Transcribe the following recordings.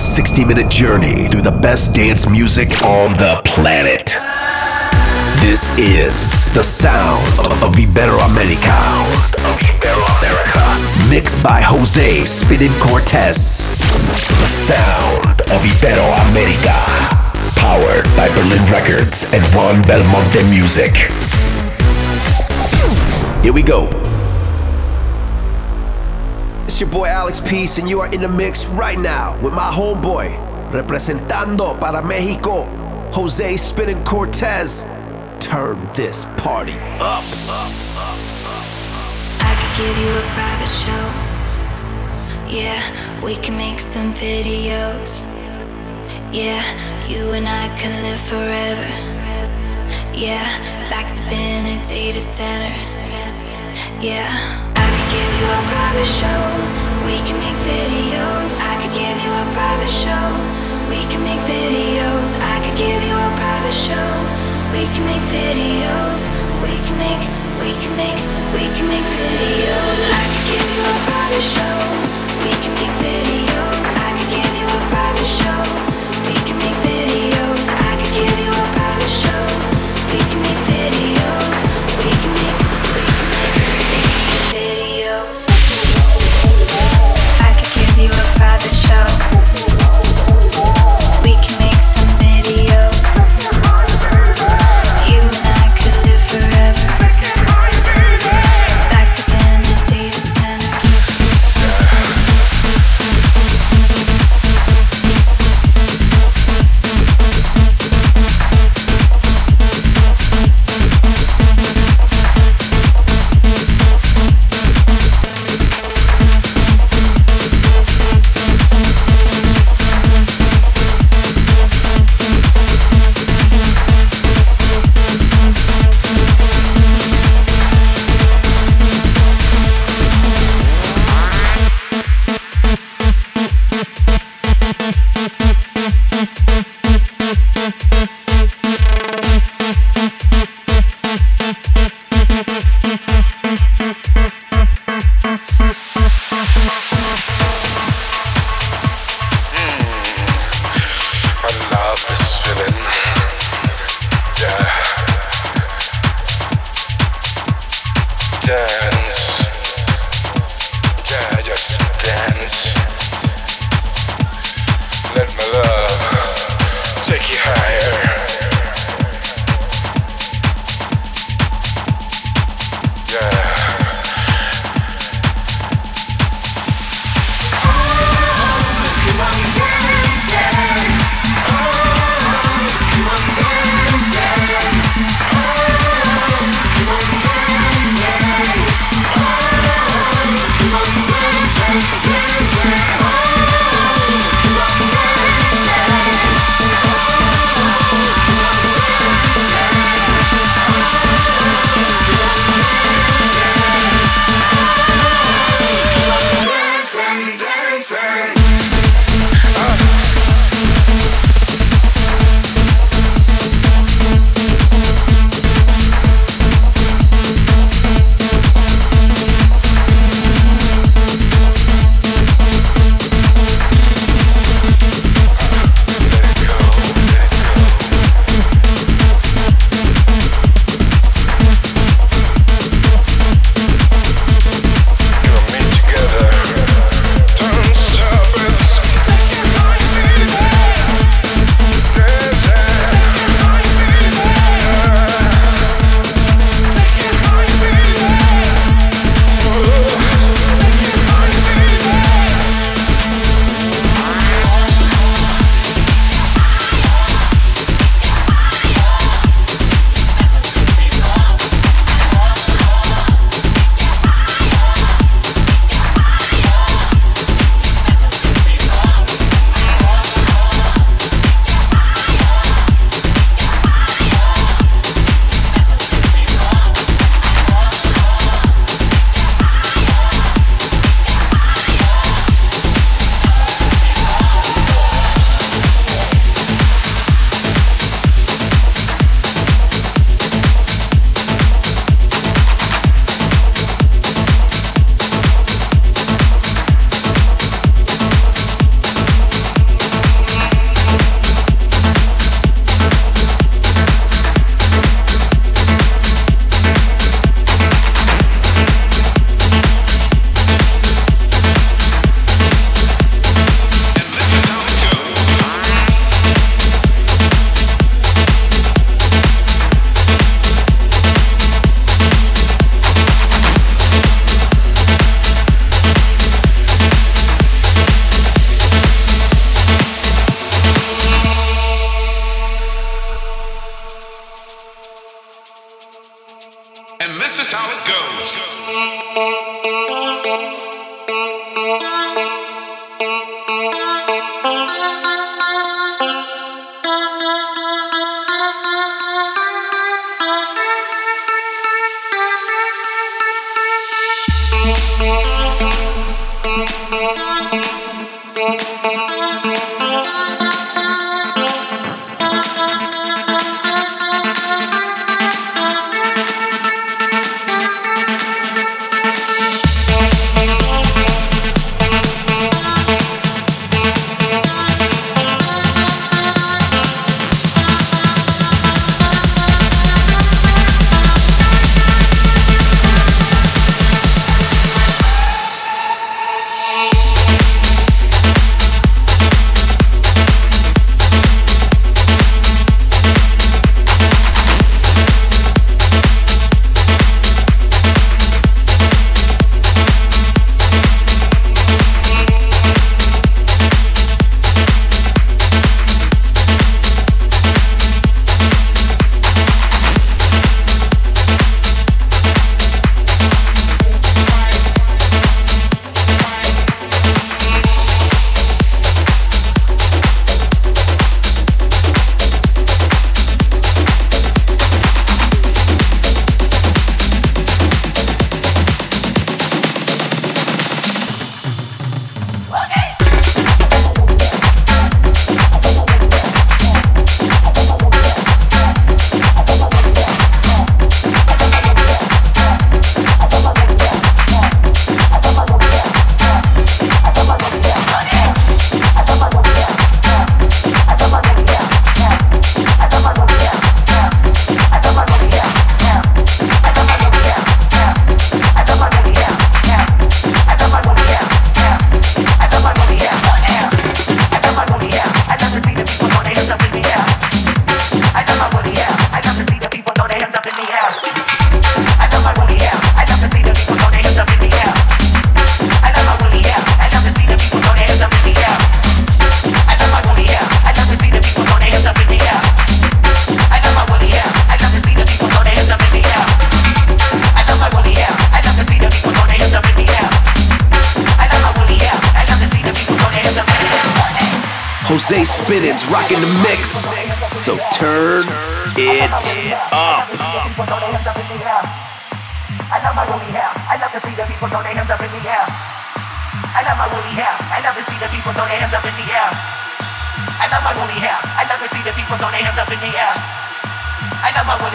a 60 minute journey through the best dance music on the planet. This is the sound of Iberoamerica. Mixed by Jose Spinning Cortez. The sound of Iberoamerica. Powered by Berlin Records and Juan Belmonte Music. Here we go. Your boy Alex Peace, and you are in the mix right now with my homeboy, representando para Mexico, Jose Spinning Cortez. Turn this party up. I could give you a private show. Yeah, we can make some videos. Yeah, you and I can live forever. Yeah, back to being a data center. Yeah, I could give you a private show. We can make videos. I could give you a private show. We can make videos. I could give you a private show. We can make videos. We can make, we can make, we can make videos. I could give you a private show. We can make videos. I could give you a private show.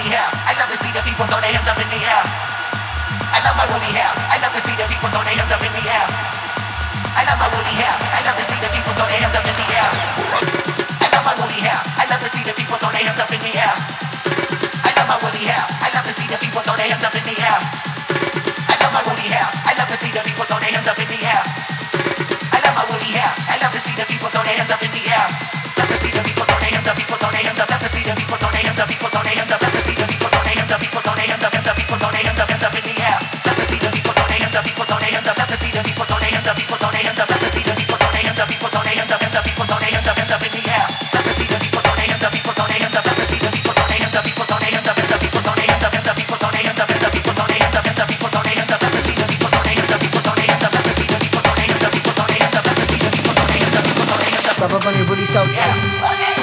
hair. I love to see the people throw their hands up in the air. I love my woolly hair. I love to see the people throw their hands up. Pop up on your booty, so yeah.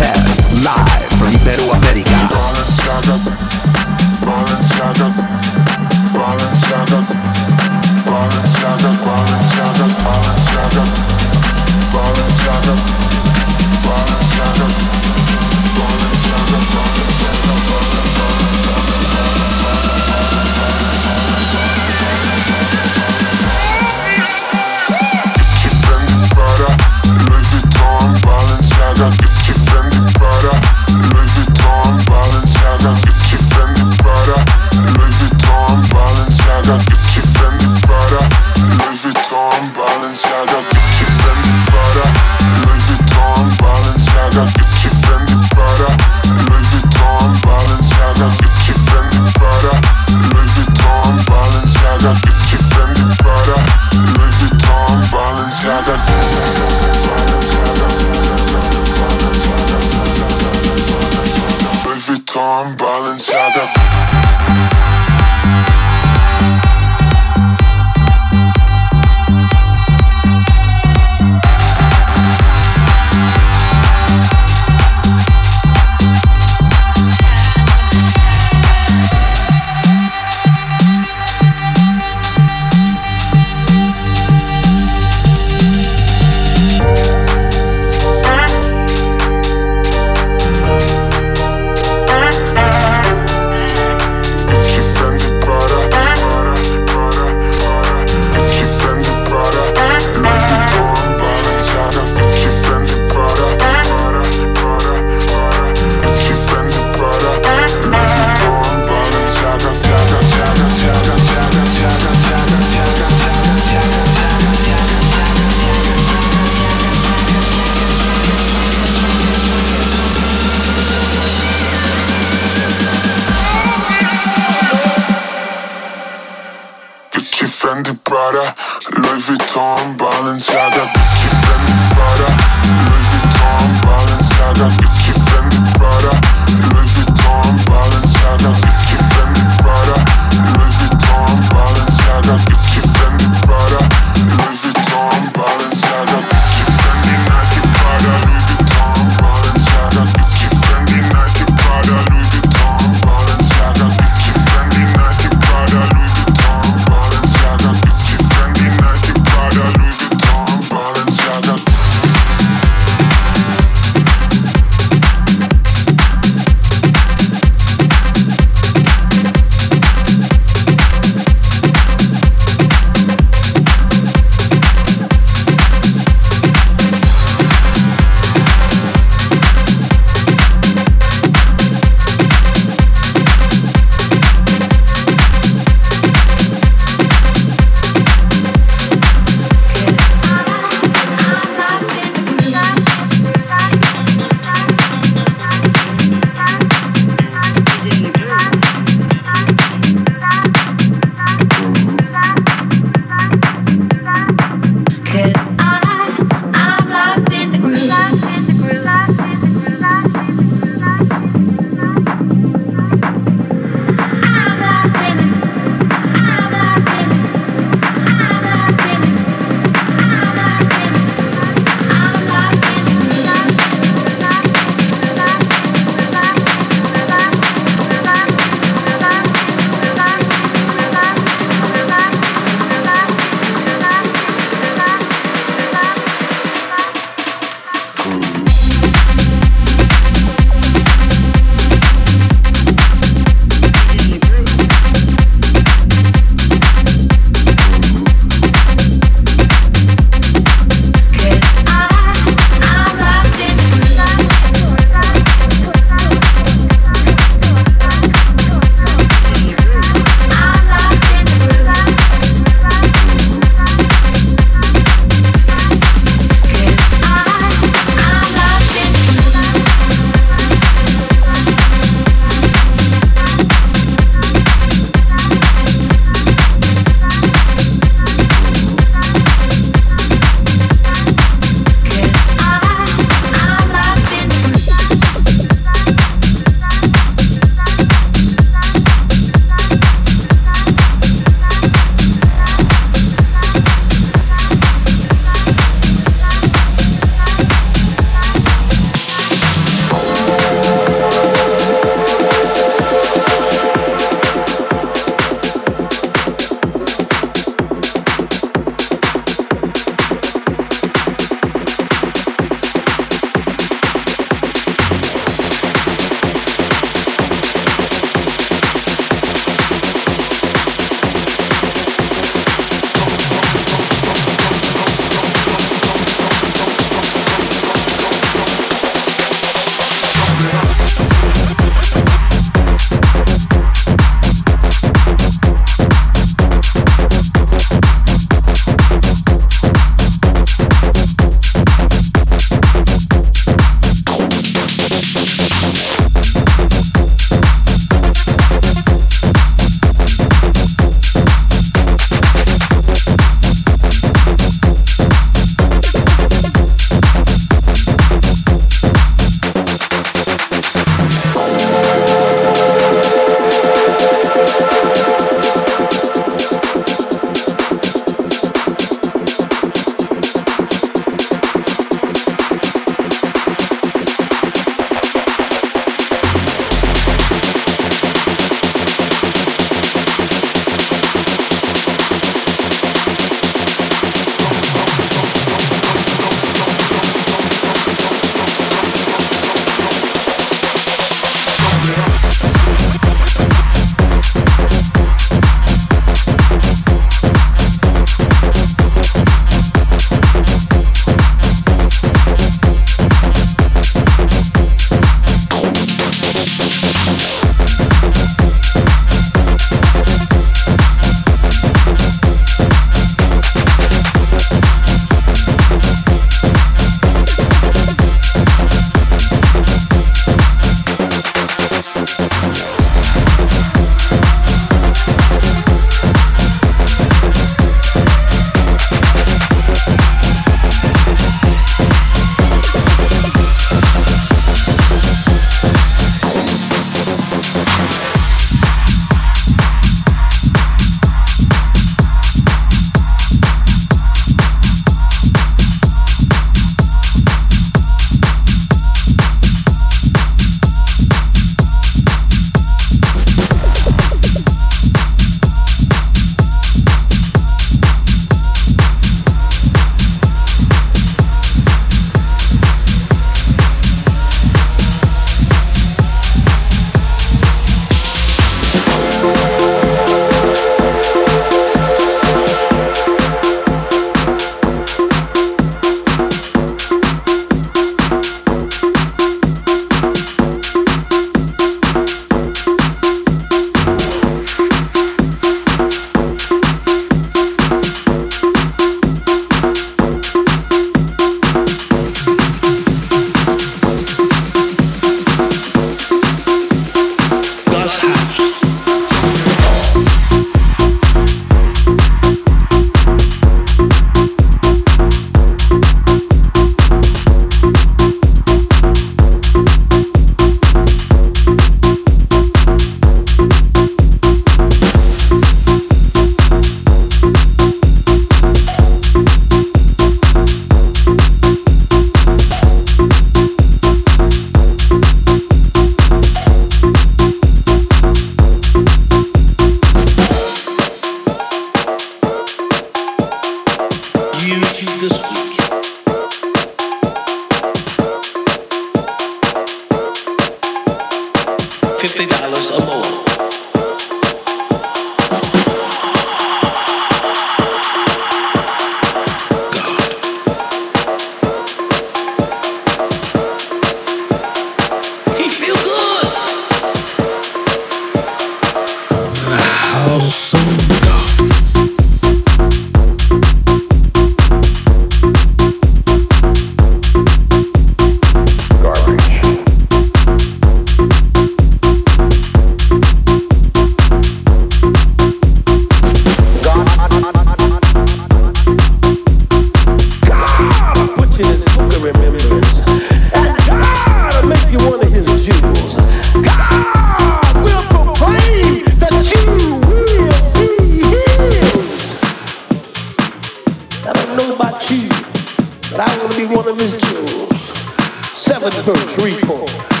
Cortez is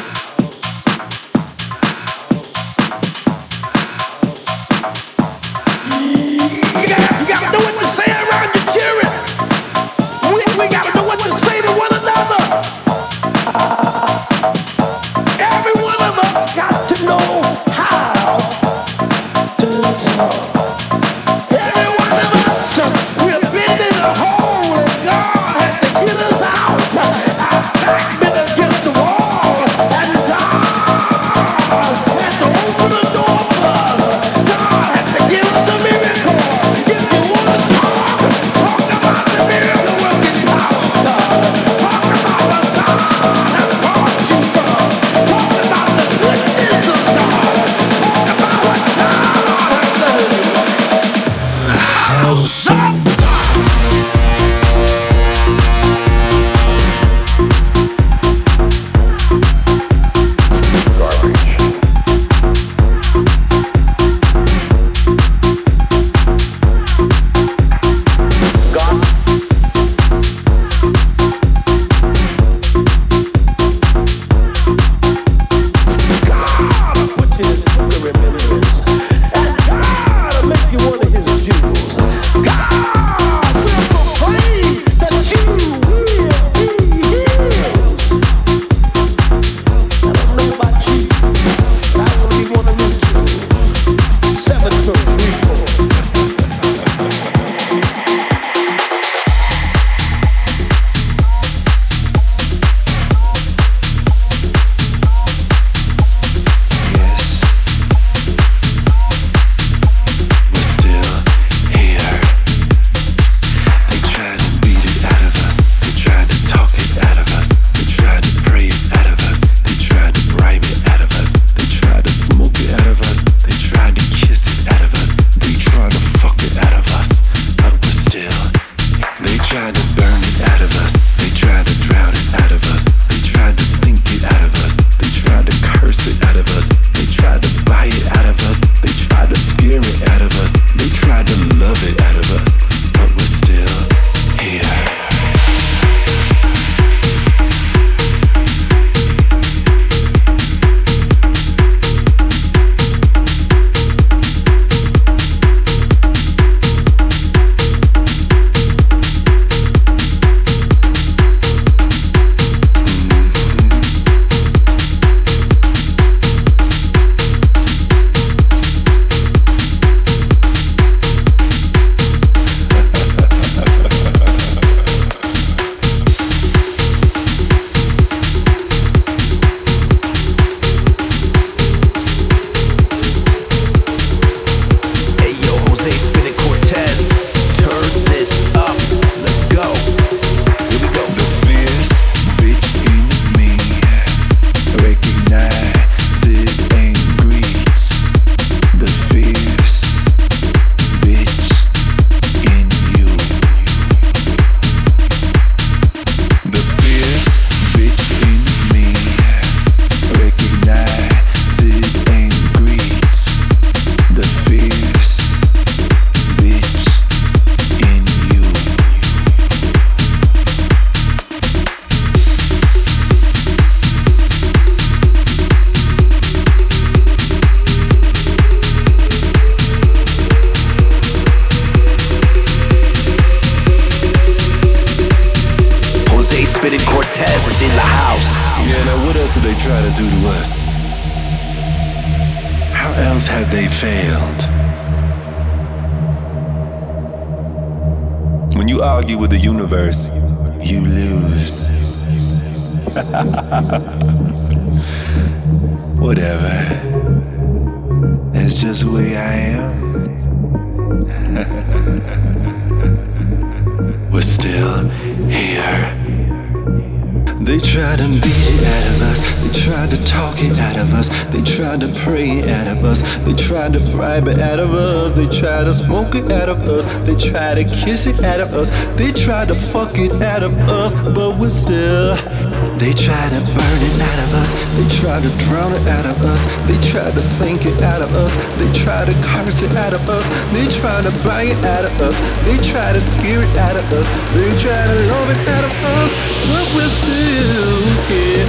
They try to drown it out of us. They try to think it out of us. They try to curse it out of us. They try to buy it out of us. They try to scare it out of us. They try to love it out of us. But we're still here.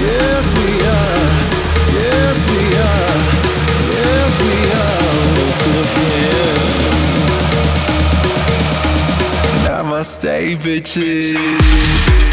Yes, we are. Yes, we are. Yes, we are. Namaste, bitches.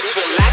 It's the life.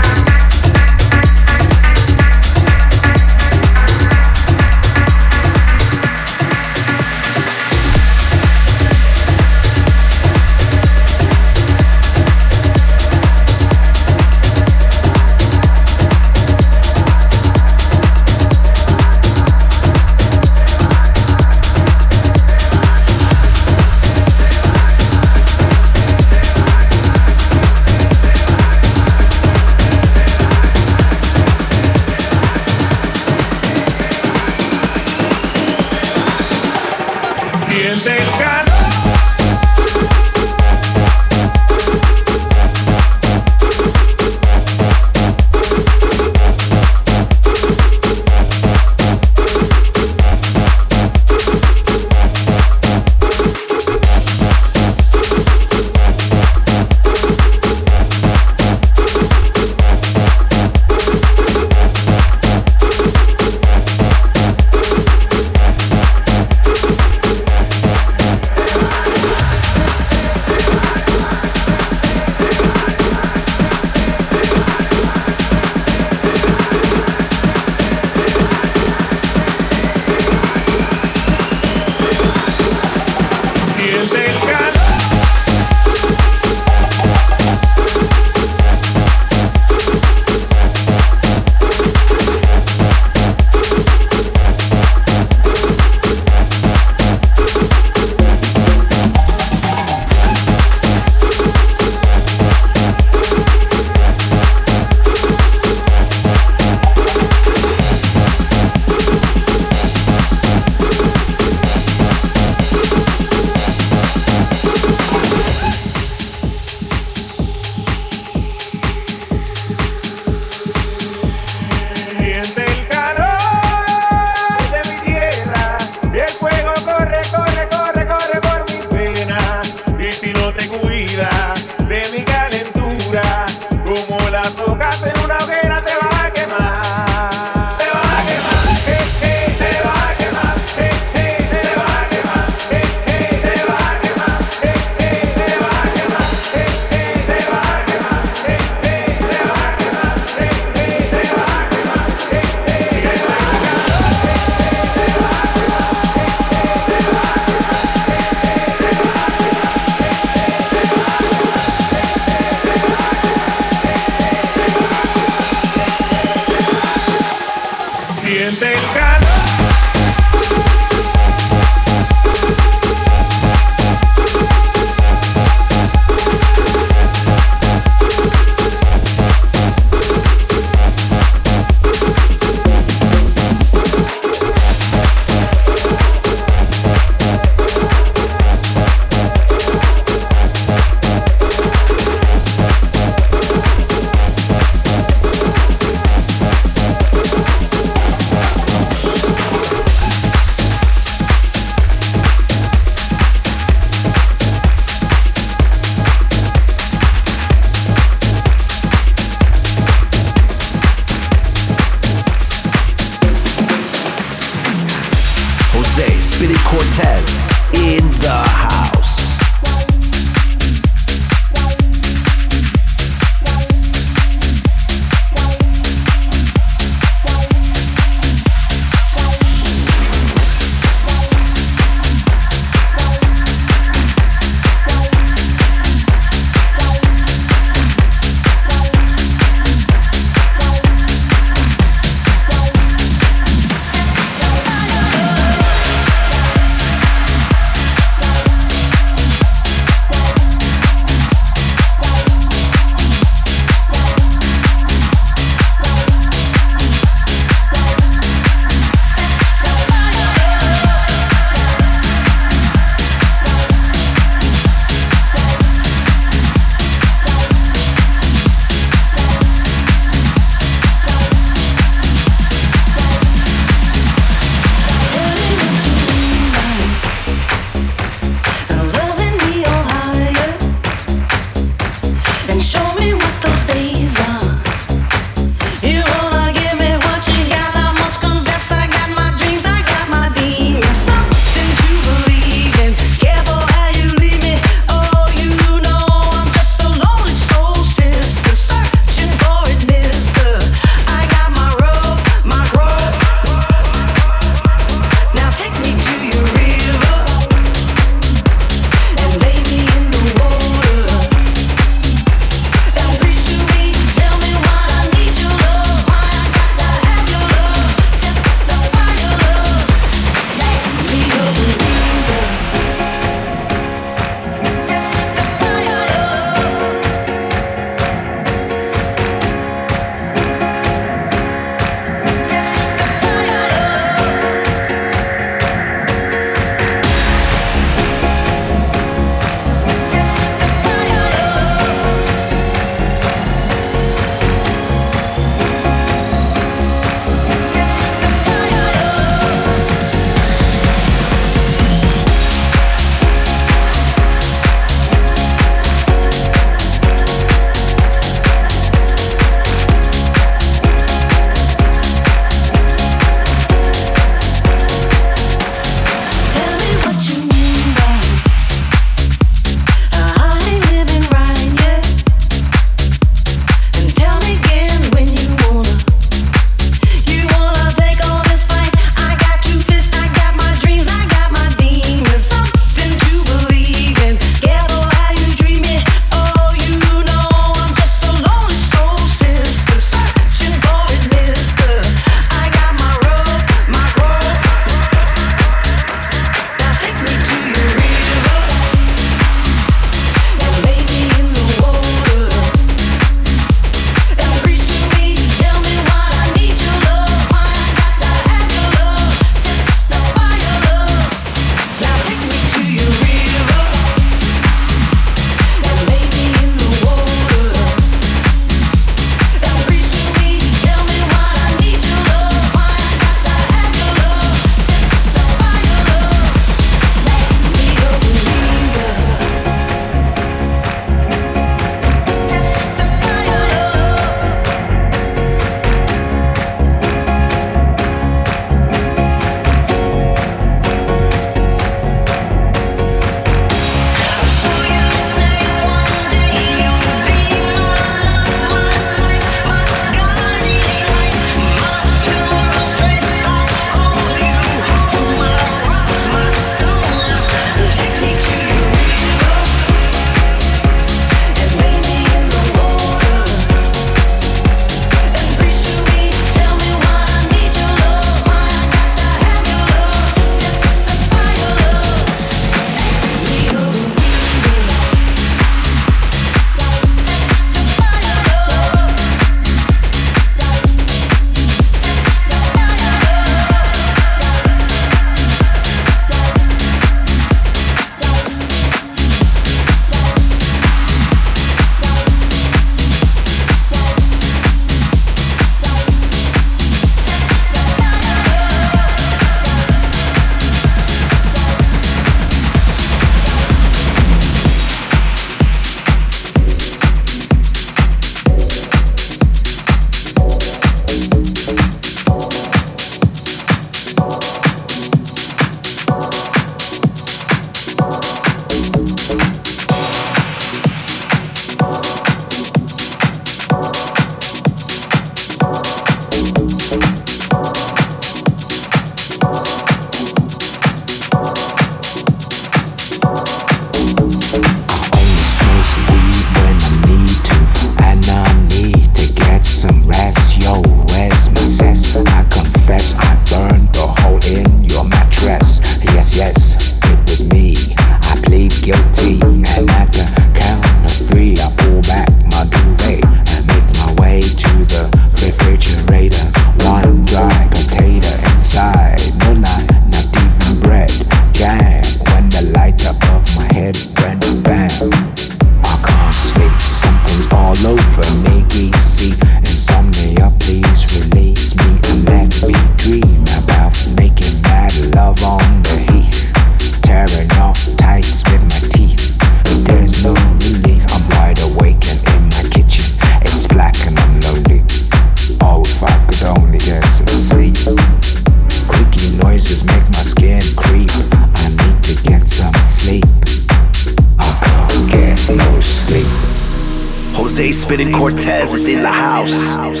Cortez is in the house.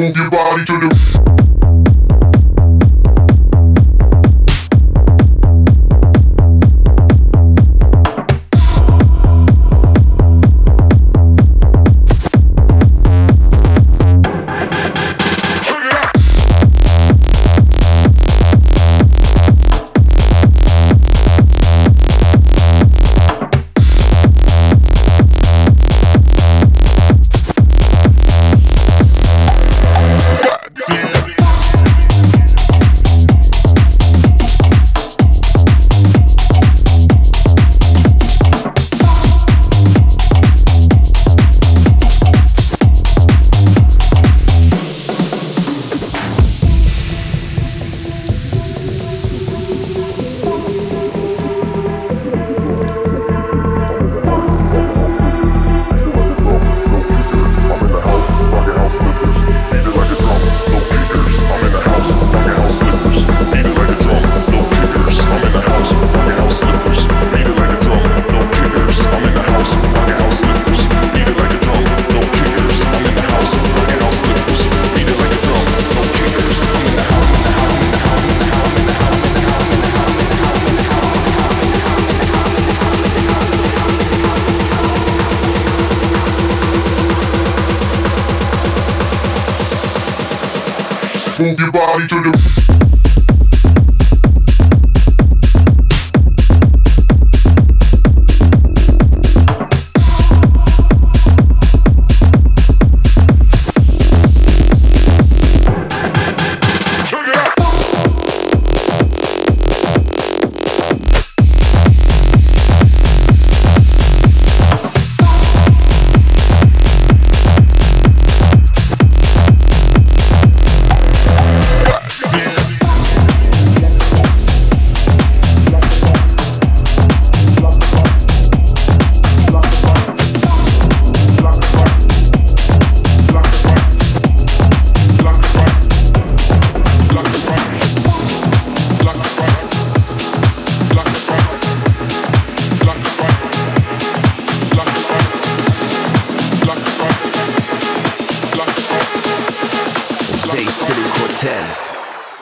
move your body to the.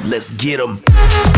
Let's get them.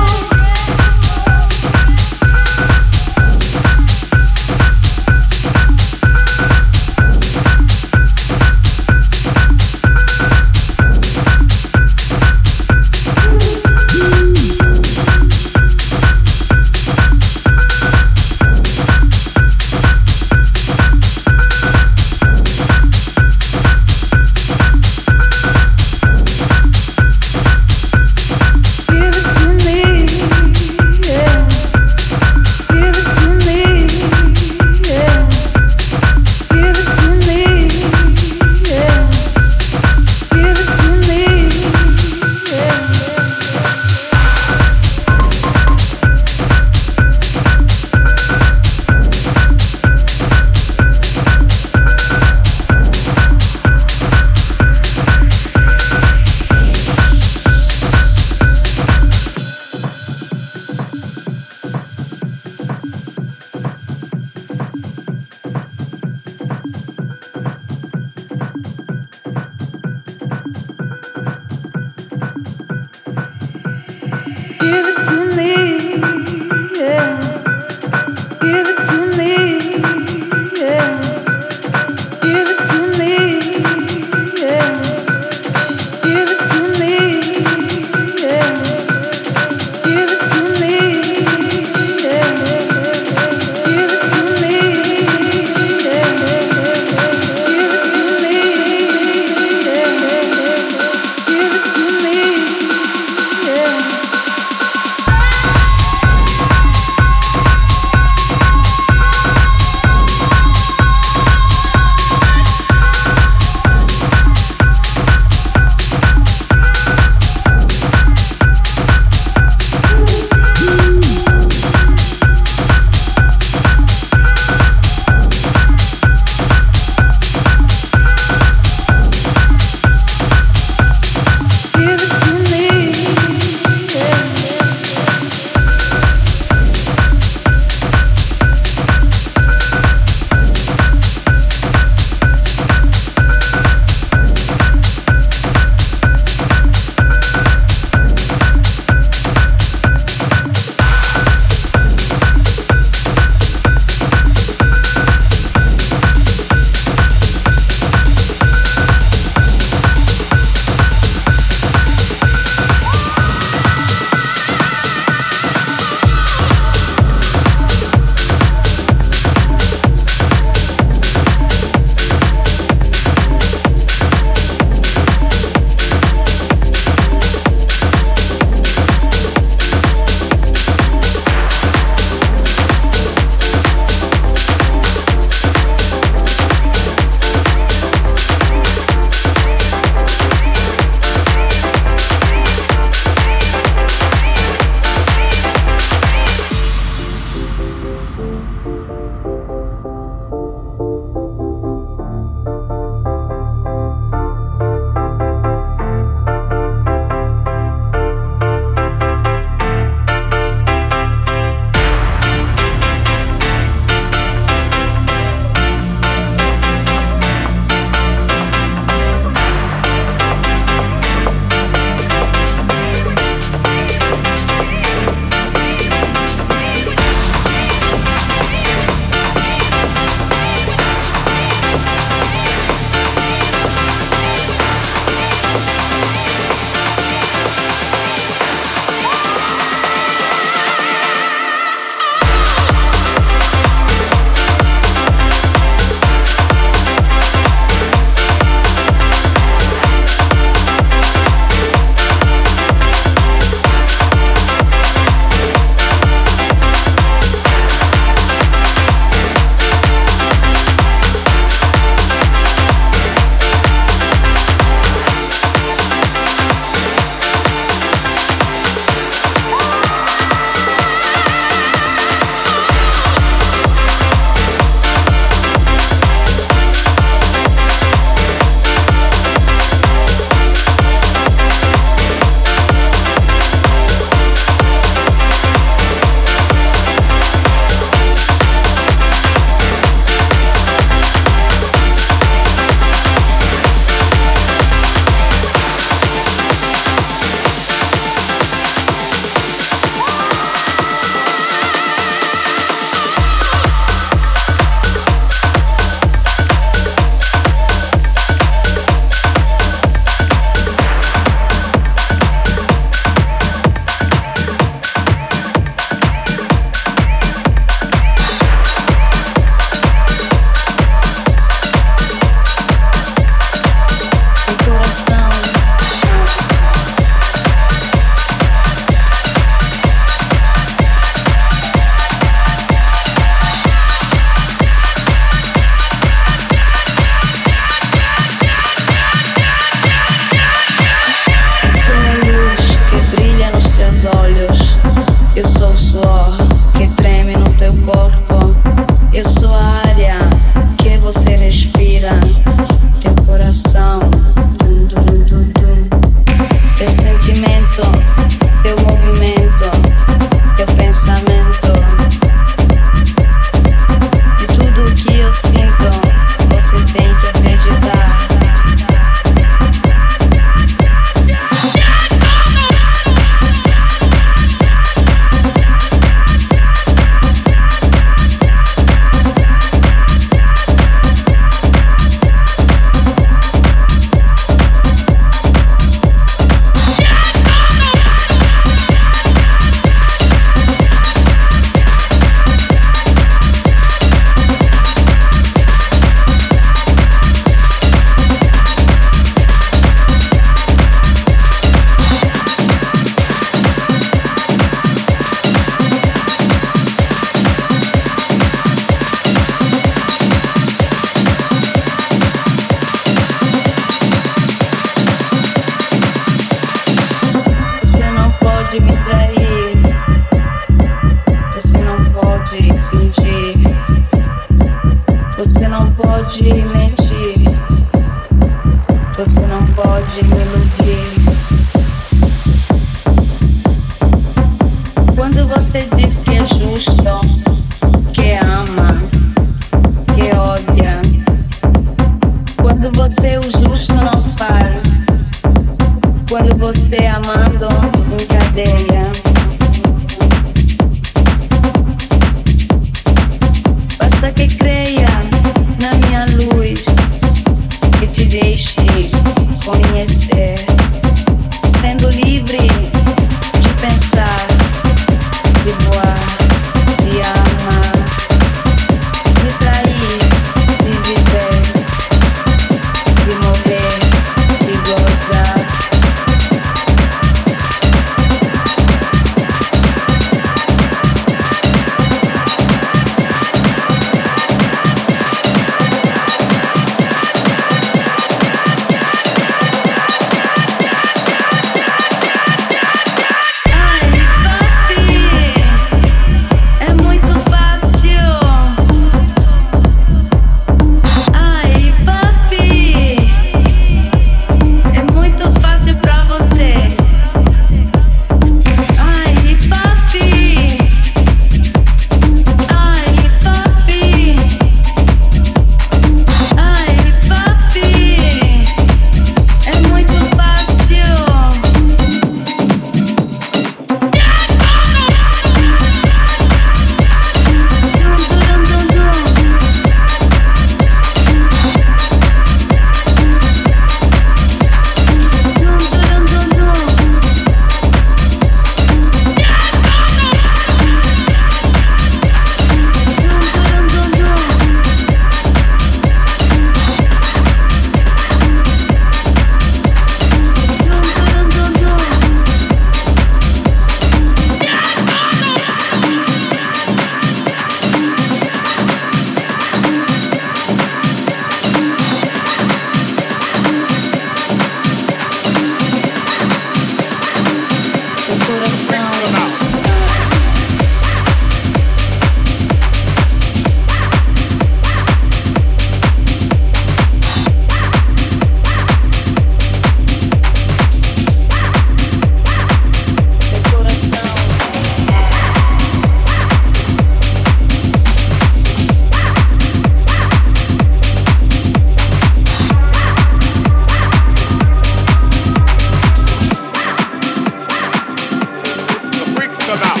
about.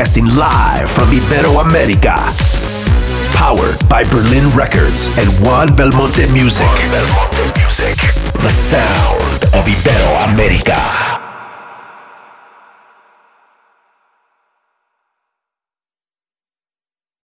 Broadcasting live from Iberoamerica. Powered by Berlin Records and Juan Belmonte Music. Juan Belmonte Music. The sound of Iberoamerica.